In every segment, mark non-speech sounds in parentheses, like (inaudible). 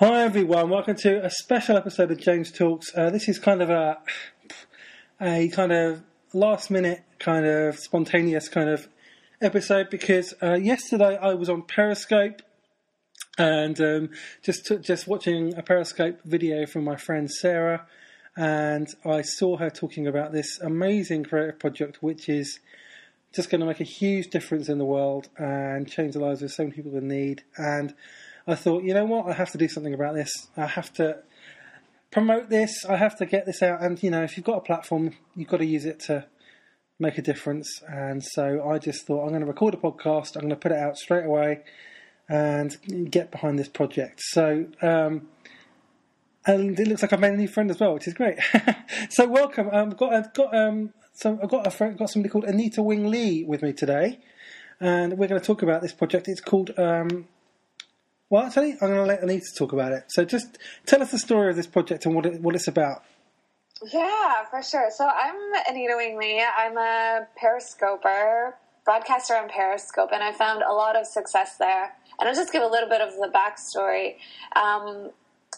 Hi everyone, welcome to a special episode of James Talks. Uh, this is kind of a a kind of last minute, kind of spontaneous kind of episode because uh, yesterday I was on Periscope and um, just just watching a Periscope video from my friend Sarah, and I saw her talking about this amazing creative project, which is just going to make a huge difference in the world and change the lives of so many people in need. And I thought, you know what, I have to do something about this. I have to promote this. I have to get this out. And you know, if you've got a platform, you've got to use it to make a difference. And so I just thought, I'm going to record a podcast. I'm going to put it out straight away and get behind this project. So. Um, and it looks like I've made a new friend as well, which is great. (laughs) so welcome. Um, got I've got um, so I've got a friend, got somebody called Anita Wing Lee with me today, and we're going to talk about this project. It's called um, well, actually, I'm going to let Anita talk about it. So just tell us the story of this project and what it, what it's about. Yeah, for sure. So I'm Anita Wing Lee. I'm a periscoper, broadcaster on Periscope, and I found a lot of success there. And I'll just give a little bit of the backstory. Um,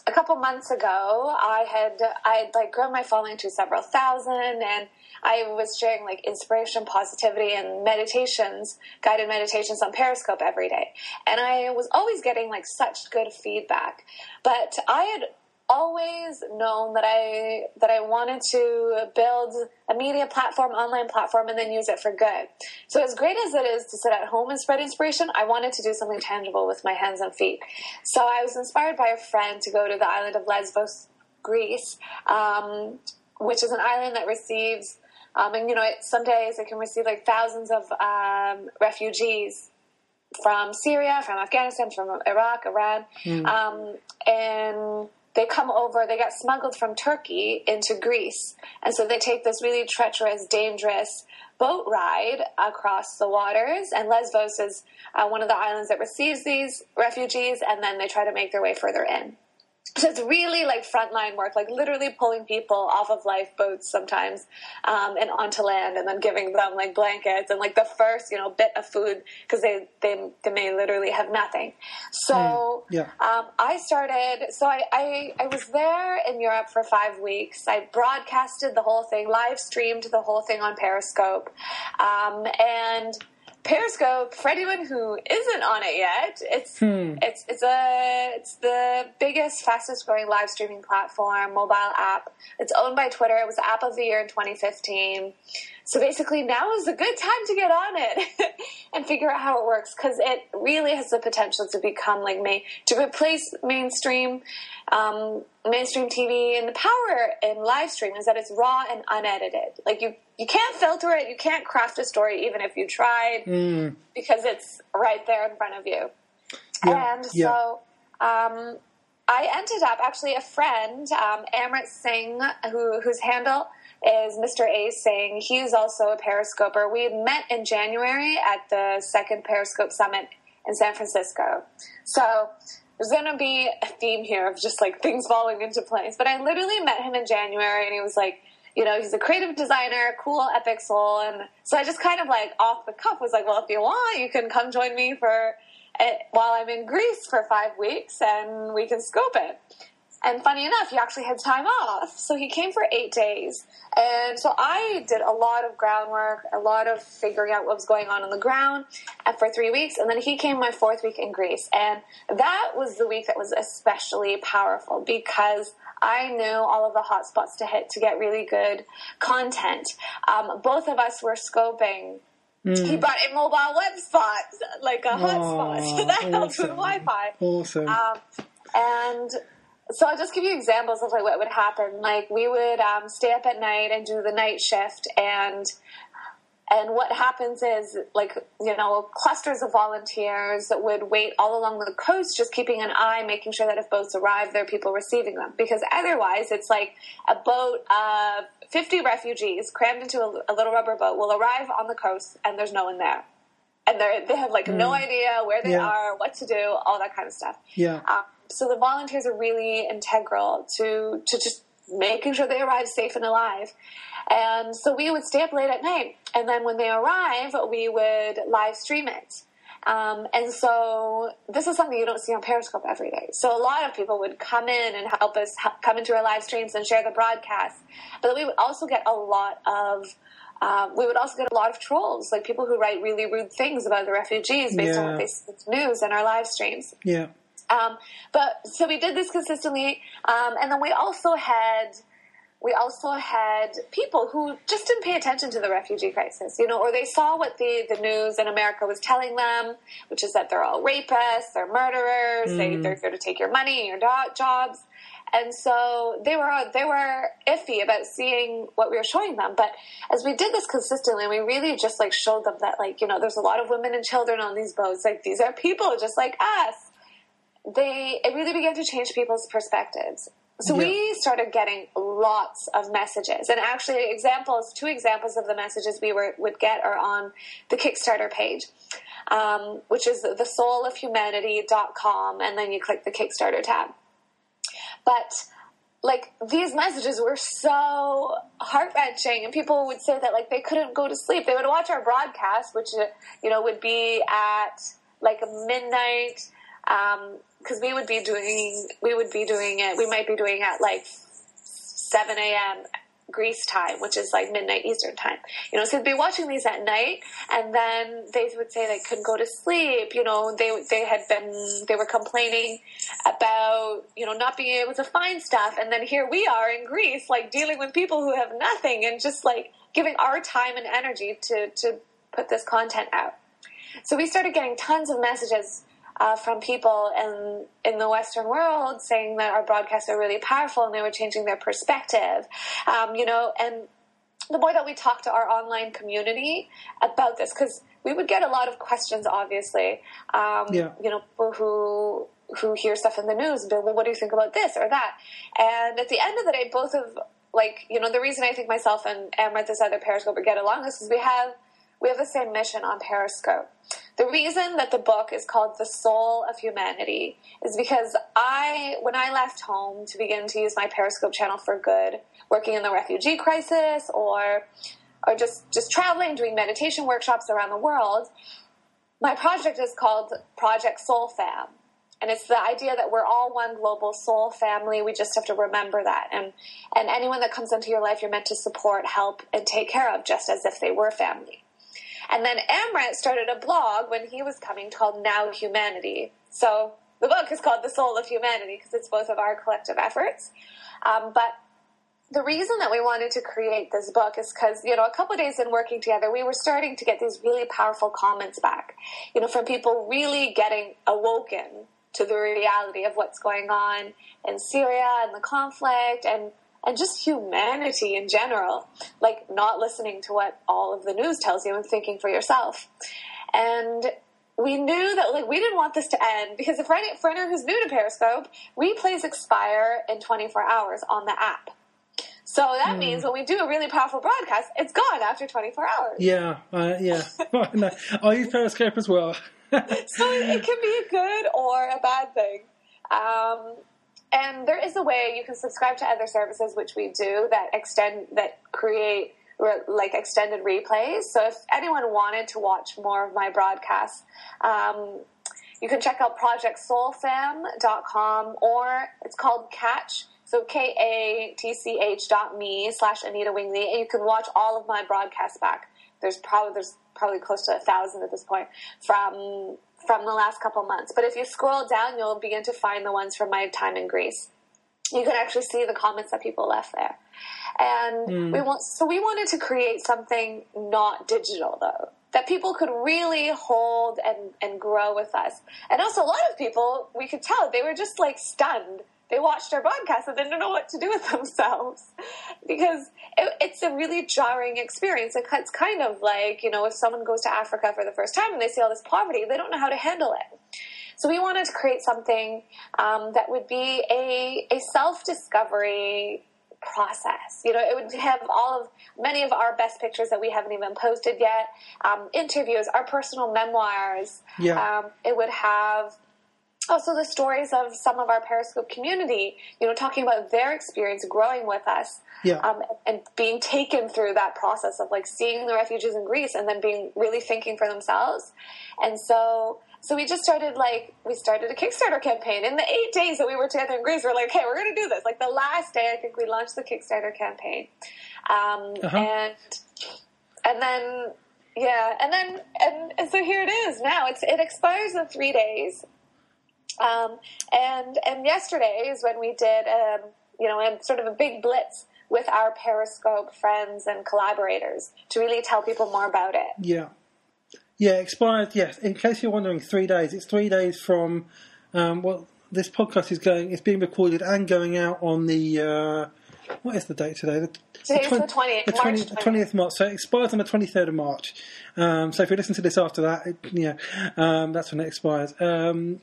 a couple months ago, I had I had like grown my following to several thousand, and I was sharing like inspiration, positivity, and meditations, guided meditations on Periscope every day, and I was always getting like such good feedback. But I had always known that I that I wanted to build a media platform, online platform, and then use it for good. So as great as it is to sit at home and spread inspiration, I wanted to do something tangible with my hands and feet. So I was inspired by a friend to go to the island of Lesbos, Greece, um, which is an island that receives. Um, and you know, it, some days it can receive like thousands of um, refugees from Syria, from Afghanistan, from Iraq, Iran, mm. um, and they come over, they get smuggled from Turkey into Greece. And so they take this really treacherous, dangerous boat ride across the waters. And Lesbos is uh, one of the islands that receives these refugees, and then they try to make their way further in so it's really like frontline work, like literally pulling people off of lifeboats sometimes um, and onto land, and then giving them like blankets and like the first you know bit of food because they, they they may literally have nothing. So mm, yeah. um, I started. So I, I I was there in Europe for five weeks. I broadcasted the whole thing, live streamed the whole thing on Periscope, um, and Periscope, for anyone who isn't on it yet, it's hmm. it's it's a it's the biggest, fastest growing live streaming platform, mobile app. It's owned by Twitter. It was the app of the year in 2015. So basically, now is a good time to get on it (laughs) and figure out how it works because it really has the potential to become like may to replace mainstream um, mainstream TV. And the power in live stream is that it's raw and unedited. Like you you can't filter it, you can't craft a story even if you tried mm. because it's right there in front of you. Yeah. And yeah. so. Um, I ended up actually a friend, um, Amrit Singh, who, whose handle is Mr. A Singh he's also a periscoper. We met in January at the second Periscope Summit in San Francisco. So there's going to be a theme here of just like things falling into place. But I literally met him in January and he was like, you know, he's a creative designer, cool, epic soul. And so I just kind of like off the cuff was like, well, if you want, you can come join me for eh, while I'm in Greece for five weeks and we can scope it. And funny enough, he actually had time off. So he came for eight days. And so I did a lot of groundwork, a lot of figuring out what was going on on the ground for three weeks. And then he came my fourth week in Greece. And that was the week that was especially powerful because I knew all of the hot spots to hit to get really good content. Um, both of us were scoping Mm. He brought a mobile web spot, like a hotspot, (laughs) so that awesome. helps with Wi-Fi. Awesome. Um, and so I'll just give you examples of like what would happen. Like we would um, stay up at night and do the night shift, and and what happens is like you know clusters of volunteers that would wait all along the coast, just keeping an eye, making sure that if boats arrive, there are people receiving them. Because otherwise, it's like a boat of fifty refugees crammed into a, a little rubber boat will arrive on the coast, and there's no one there and they they have like mm. no idea where they yeah. are, what to do, all that kind of stuff. Yeah. Um, so the volunteers are really integral to to just making sure they arrive safe and alive. And so we would stay up late at night, and then when they arrive, we would live stream it. Um, and so this is something you don't see on Periscope every day. So a lot of people would come in and help us help come into our live streams and share the broadcast. But we would also get a lot of um, we would also get a lot of trolls, like people who write really rude things about the refugees based on what they see in the news in our live streams. Yeah. Um, but so we did this consistently, um, and then we also had we also had people who just didn't pay attention to the refugee crisis, you know, or they saw what the, the news in America was telling them, which is that they're all rapists, they're murderers, they, they're here to take your money and your do- jobs. And so they were they were iffy about seeing what we were showing them. But as we did this consistently, we really just like showed them that like you know there's a lot of women and children on these boats. Like these are people just like us. They it really began to change people's perspectives. So Yeah. we started getting lots of messages, and actually examples. Two examples of the messages we were would get are on the Kickstarter page, um, which is the soulofhumanity.com, and then you click the Kickstarter tab. But like these messages were so heart wrenching, and people would say that like they couldn't go to sleep. They would watch our broadcast, which uh, you know would be at like midnight, Um, because we would be doing we would be doing it. We might be doing at like seven a.m. Greece time, which is like midnight Eastern time. You know, so they'd be watching these at night, and then they would say they couldn't go to sleep. You know, they they had been they were complaining about you know not being able to find stuff, and then here we are in Greece, like dealing with people who have nothing, and just like giving our time and energy to to put this content out. So we started getting tons of messages uh, from people in in the Western world saying that our broadcasts are really powerful and they were changing their perspective. Um, you know, and the more that we talk to our online community about this, because we would get a lot of questions, obviously. Um, Yeah. You know, people who who hear stuff in the news and be, well, what do you think about this or that? And at the end of the day, both of like you know the reason I think myself and Amrit, this other Periscoper, get along is because we have we have the same mission on Periscope. The reason that the book is called The Soul of Humanity is because I, when I left home to begin to use my Periscope channel for good, working in the refugee crisis or or just, just traveling, doing meditation workshops around the world, my project is called Project Soul Fam. And it's the idea that we're all one global soul family. We just have to remember that. And, and anyone that comes into your life, you're meant to support, help, and take care of just as if they were family. And then Amrit started a blog when he was coming called Now Humanity. So the book is called The Soul of Humanity because it's both of our collective efforts. Um, but the reason that we wanted to create this book is because, you know, a couple of days in working together, we were starting to get these really powerful comments back, you know, from people really getting awoken to the reality of what's going on in Syria and the conflict and and just humanity in general, like not listening to what all of the news tells you and thinking for yourself. And we knew that like we didn't want this to end because if for, any, for anyone who's new to Periscope, replays expire in 24 hours on the app. So that means when we do a really powerful broadcast, it's gone after 24 hours. Yeah, uh, yeah. (laughs) (laughs) I use Periscope as well. (laughs) so it can be a good or a bad thing. Um, and there is a way you can subscribe to other services, which we do, that extend that create like extended replays. So if anyone wanted to watch more of my broadcasts, um, you can check out projectsoulfam.com or it's called Katch. So K A T C H dot me slash Anita Wingley, and you can watch all of my broadcasts back. There's probably there's probably close to a thousand at this point from from the last couple months. But if you scroll down, you'll begin to find the ones from my time in Greece. You can actually see the comments that people left there. And hmm. we want so we wanted to create something not digital though. That people could really hold and, and grow with us. And also a lot of people, we could tell, they were just like stunned. They watched our broadcast and they didn't know what to do with (laughs) themselves. Because it, it's a really jarring experience. It's kind of like, you know, if someone goes to Africa for the first time and they see all this poverty, they don't know how to handle it. So we wanted to create something um, that would be a, a self discovery process. You know, it would have all of many of our best pictures that we haven't even posted yet, um, interviews, our personal memoirs. Yeah. Um, it would have also the stories of some of our Periscope community, you know, talking about their experience growing with us. Yeah. Um, and being taken through that process of like seeing the refugees in Greece and then being really thinking for themselves. And so, so we just started like, we started a Kickstarter campaign. In the eight days that we were together in Greece, we are like, okay, we're going to do this. Like the last day, I think we launched the Kickstarter campaign. Um, Uh-huh. and, and then, yeah, and then, and, and so here it is now. It's, it expires in three days. Um, and and yesterday is when we did, um, you know, a, sort of a big blitz with our Periscope friends and collaborators to really tell people more about it. Yeah. Yeah, expired, yes. In case you're wondering, three days. It's three days from, um, well, this podcast is going, it's being recorded and going out on the, uh, what is the date today? The, Today's the 20 20th, the March 20th, 20th March. So it expires on the 23rd of March. Um, so if you listen to this after that, it, yeah, um, that's when it expires. Um,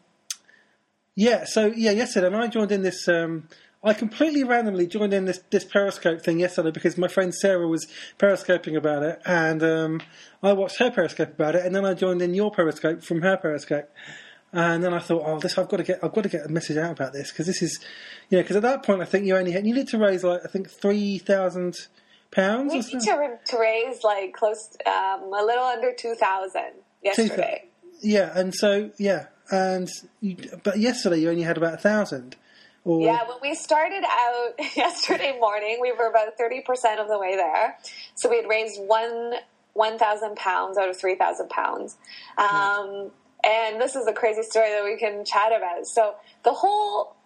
yeah, so yeah, yesterday, and I joined in this. Um, I completely randomly joined in this, this Periscope thing yesterday because my friend Sarah was Periscoping about it, and um, I watched her Periscope about it, and then I joined in your Periscope from her Periscope, and then I thought, oh, this I've got to get I've got to get a message out about this because this is, you know, because at that point I think you only had, you need to raise like I think three thousand pounds We need to, to raise like close, um, a little under 2,000 yesterday. Yeah, and so yeah, and you, but yesterday you only had about a thousand. Or Yeah, when we started out (laughs) yesterday morning, we were about 30% of the way there. So we had raised one, 1,000 pounds out of 3,000 pounds. Um, and this is a crazy story that we can chat about. So the whole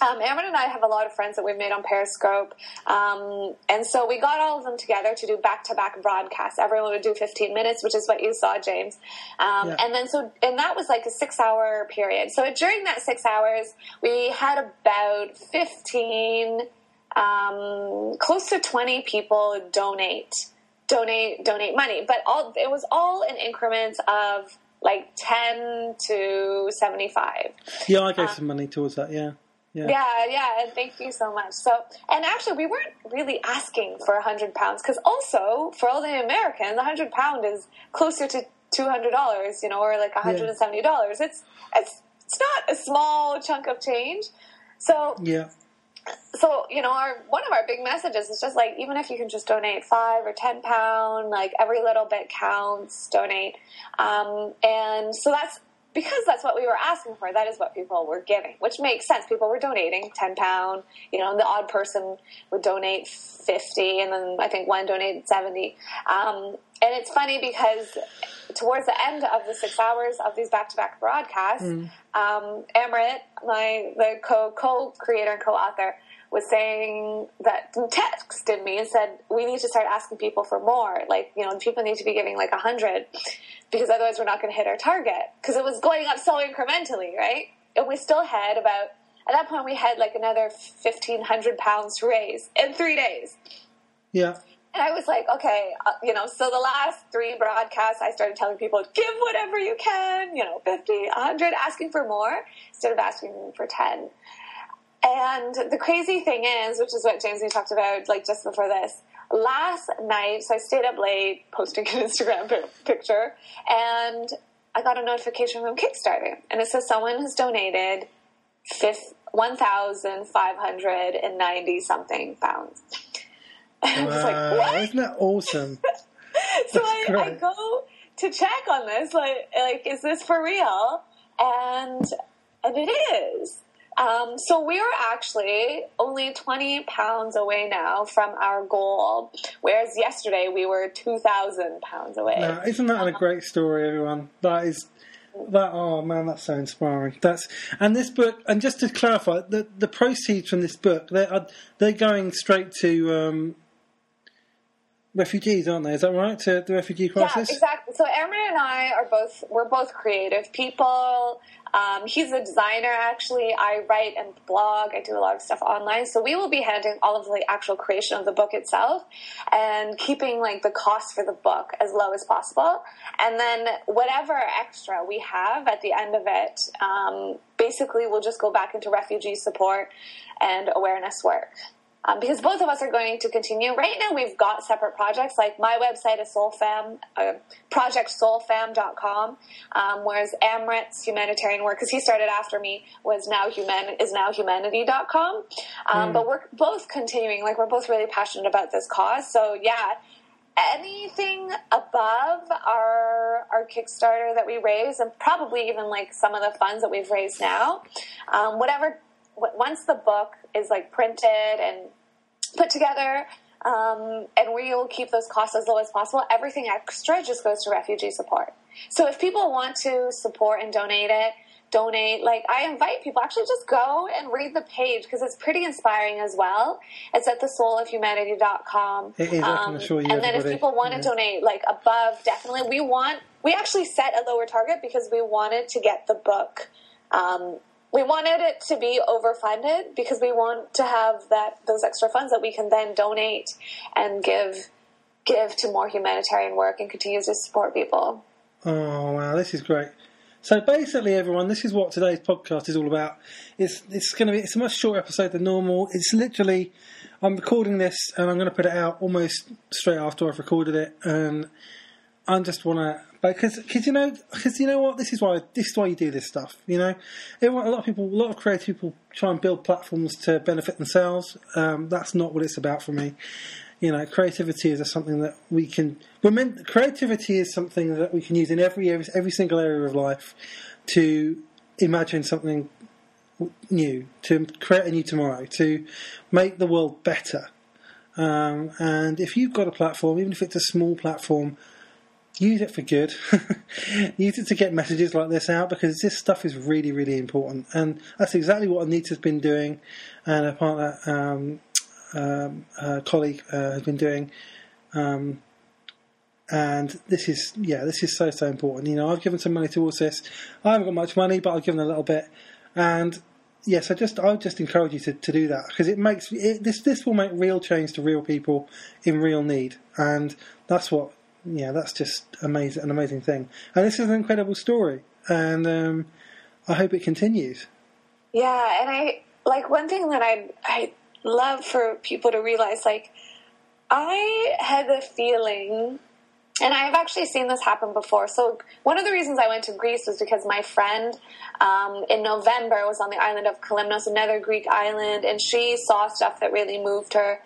um, Amrit and I have a lot of friends that we've made on Periscope, um, and so we got all of them together to do back-to-back broadcasts. Everyone would do 15 minutes, which is what you saw, James. Um, Yeah. And then so, and that was like a six-hour period. So during that six hours, we had about 15, um, close to 20 people donate, donate, donate money. But all it was all in increments of like 10 to 75. yeah, I gave some money towards that. Yeah, yeah, Yeah, yeah, and thank you so much. So, and actually, we weren't really asking for a hundred pounds because also for all the Americans, a hundred pound is closer to two hundred dollars, you know, or like hundred and seventy dollars. It's it's it's not a small chunk of change. So, yeah. so you know, our one of our big messages is just like even if you can just donate five or ten pound, like every little bit counts. Donate, um, and so that's because that's what we were asking for. That is what people were giving, which makes sense. People were donating ten pound. You know, the odd person would donate fifty, and then I think one donated seventy. Um, and it's funny because towards the end of the six hours of these back-to-back broadcasts, um, Amrit, my the co co creator and co author, was saying that texted me and said we need to start asking people for more. Like you know, people need to be giving like a hundred because otherwise we're not going to hit our target because it was going up so incrementally, right? And we still had about at that point we had like another fifteen hundred pounds to raise in three days. Yeah, And I was like, okay, uh, you know, so the last three broadcasts, I started telling people, give whatever you can, you know, 50, 100, asking for more instead of asking for 10. And the crazy thing is, which is what James and I talked about, like just before this, last night, so I stayed up late posting an (laughs) Instagram pi- picture, and I got a notification from Kickstarter, and it says someone has donated fif- 1,590 something pounds. And (laughs) I was like, what? isn't that awesome? (laughs) so I, I go to check on this, like, like, is this for real? And and it is. Um, so we are actually only 20 pounds away now from our goal, whereas yesterday we were 2,000 pounds away. Now, isn't that a great story, everyone? That is that. Oh man, that's so inspiring. That's and this book. And just to clarify, the the proceeds from this book they are they're going straight to um, refugees, aren't they? Is that right? To the refugee crisis. Yeah, exactly. So Aaron and I are both we're both creative people. Um, he's a designer, actually. I write and blog. I do a lot of stuff online. So we will be handling all of the actual creation of the book itself and keeping like the cost for the book as low as possible. And then whatever extra we have at the end of it, um, basically we'll just go back into refugee support and awareness work. Um, because both of us are going to continue. Right now, we've got separate projects. Like my website is soulfam, uh, projectsoulfam.com, um, whereas Amrit's humanitarian work, because he started after me, was now human is now humanity.com. Um, mm. But we're both continuing. Like we're both really passionate about this cause. So yeah, anything above our our Kickstarter that we raise, and probably even like some of the funds that we've raised now, um, whatever. Once the book is like printed and put together, um, and we will keep those costs as low as possible. Everything extra just goes to refugee support. So if people want to support and donate it, donate. Like I invite people actually just go and read the page because it's pretty inspiring as well. It's at thesoulofhumanity.com. It is, um, I can you. And then if people want to donate like above, definitely we want we actually set a lower target because we wanted to get the book um, we wanted it to be overfunded because we want to have that those extra funds that we can then donate and give give to more humanitarian work and continue to support people. Oh wow, this is great. So basically, everyone, this is what today's podcast is all about. It's it's going to be it's a much shorter episode than normal. It's literally I'm recording this and I'm going to put it out almost straight after I've recorded it, and I just want to because because you know because you know what this is why this is why you do this stuff. You know, Everyone, a lot of people, a lot of creative people try and build platforms to benefit themselves. Um, that's not what it's about for me. You know, creativity is something that we can. We're meant. Creativity is something that we can use in every every, every single area of life to imagine something new, to create a new tomorrow, to make the world better. Um, and if you've got a platform, even if it's a small platform use it for good. (laughs) use it to get messages like this out because this stuff is really, really important. And that's exactly what Anita's been doing, and a partner, um, um, colleague, uh, has been doing. Um, and this is, yeah, this is so, so important. You know, I've given some money towards this. I haven't got much money, but I've given a little bit. And yes, I just, I would just encourage you to, to do that because it makes it, this, this will make real change to real people in real need. And that's what yeah, that's just amazing, an amazing thing. And this is an incredible story, and um, I hope it continues. Yeah, and I like one thing that I I love for people to realize, like I had the feeling and I've actually seen this happen before. So one of the reasons I went to Greece was because my friend um, in November was on the island of Kalymnos, another Greek island, and she saw stuff that really moved her,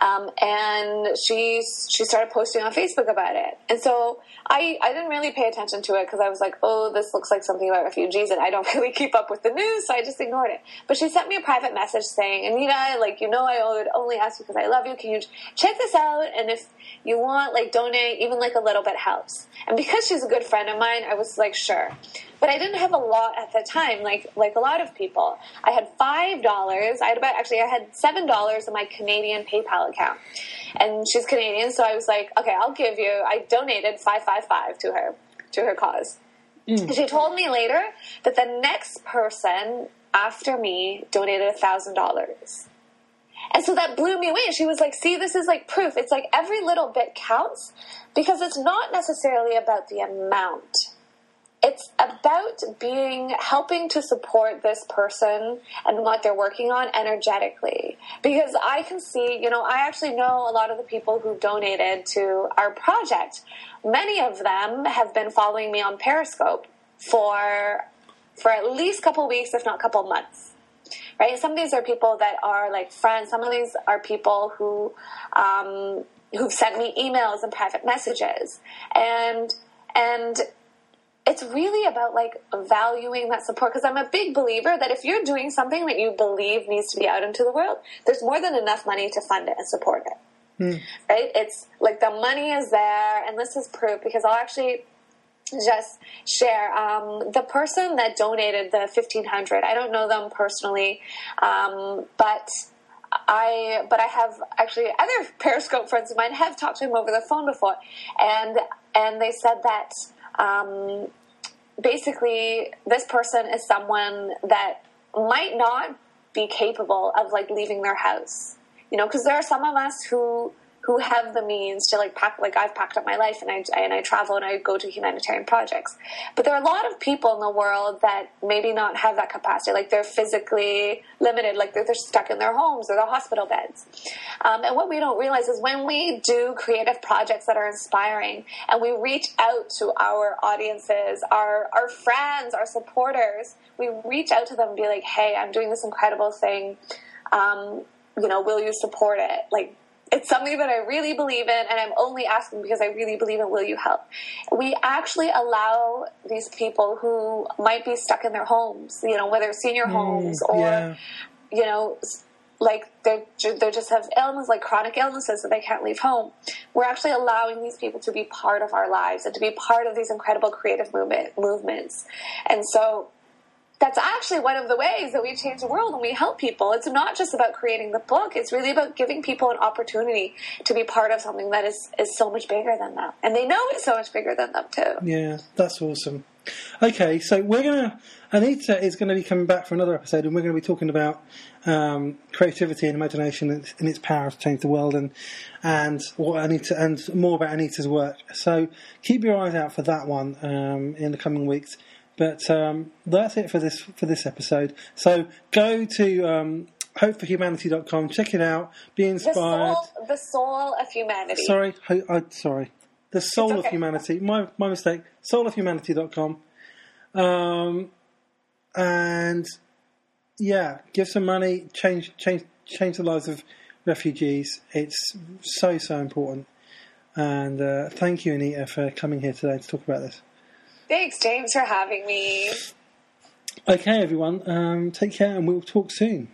um, and she she started posting on Facebook about it. And so I I didn't really pay attention to it because I was like, oh, this looks like something about refugees, and I don't (laughs) really keep up with the news, so I just ignored it. But she sent me a private message saying, Anita, like you know, I would only ask you because I love you. Can you check this out? And if you want, like donate, even like a little bit helps. And because she's a good friend of mine, I was like, sure. But I didn't have a lot at the time, like like a lot of people. I had five dollars. I had about actually I had seven dollars in my Canadian PayPal account, and she's Canadian, so I was like, okay, I'll give you. I donated five five five to her to her cause. Mm. She told me later that the next person after me donated a thousand dollars. And so that blew me away. She was like, see, this is like proof. It's like every little bit counts because it's not necessarily about the amount. It's about being helping to support this person and what they're working on energetically. Because I can see, you know, I actually know a lot of the people who donated to our project. Many of them have been following me on Periscope for for at least a couple weeks, if not a couple months right? Some of these are people that are like friends. Some of these are people who um, who've sent me emails and private messages, and and it's really about like valuing that support because I'm a big believer that if you're doing something that you believe needs to be out into the world, there's more than enough money to fund it and support it. Hmm. Right? It's like the money is there, and this is proof because I'll actually just share. Um, the person that donated the 1500 i don't know them personally um, but i but i have actually other (laughs) periscope friends of mine have talked to him over the phone before. And and they said that um, basically this person is someone that might not be capable of like leaving their house you know because there are some of us who who have the means to like pack like I've packed up my life and I and I travel and I go to humanitarian projects. But there are a lot of people in the world that maybe not have that capacity. Like they're physically limited, like they're, they're stuck in their homes or the hospital beds. Um, and what we don't realize is when we do creative projects that are inspiring and we reach out to our audiences, our our friends, our supporters, we reach out to them and be like, "Hey, I'm doing this incredible thing." Um, you know, will you support it? Like, it's something that I really believe in, and I'm only asking because I really believe in will you help? We actually allow these people who might be stuck in their homes, you know, whether senior Mm, homes or, yeah. you know, like they they just have illness, like chronic illnesses that they can't leave home. We're actually allowing these people to be part of our lives and to be part of these incredible creative movement movements. And so that's actually one of the ways that we change the world and we help people. It's not just about creating the book, it's really about giving people an opportunity to be part of something that is, is so much bigger than them. And they know it's so much bigger than them, too. Yeah, that's awesome. Okay, so we're gonna Anita is going to be coming back for another episode, and we're going to be talking about um, creativity and imagination and, and its power to change the world, and and what Anita and more about Anita's work. So keep your eyes out for that one um, in the coming weeks. But um, that's it for this for this episode. So go to um, hopeforhumanity.com, check it out, be inspired. The soul, the soul of humanity. Sorry, ho- I, sorry. The Soul of. Humanity. My my mistake. Soulofhumanity.com. Um, and yeah, give some money. Change change change the lives of refugees. It's so so important. And uh, thank you, Anita, for coming here today to talk about this. Thanks, James, for having me. Okay, everyone. Um, take care, and we'll talk soon.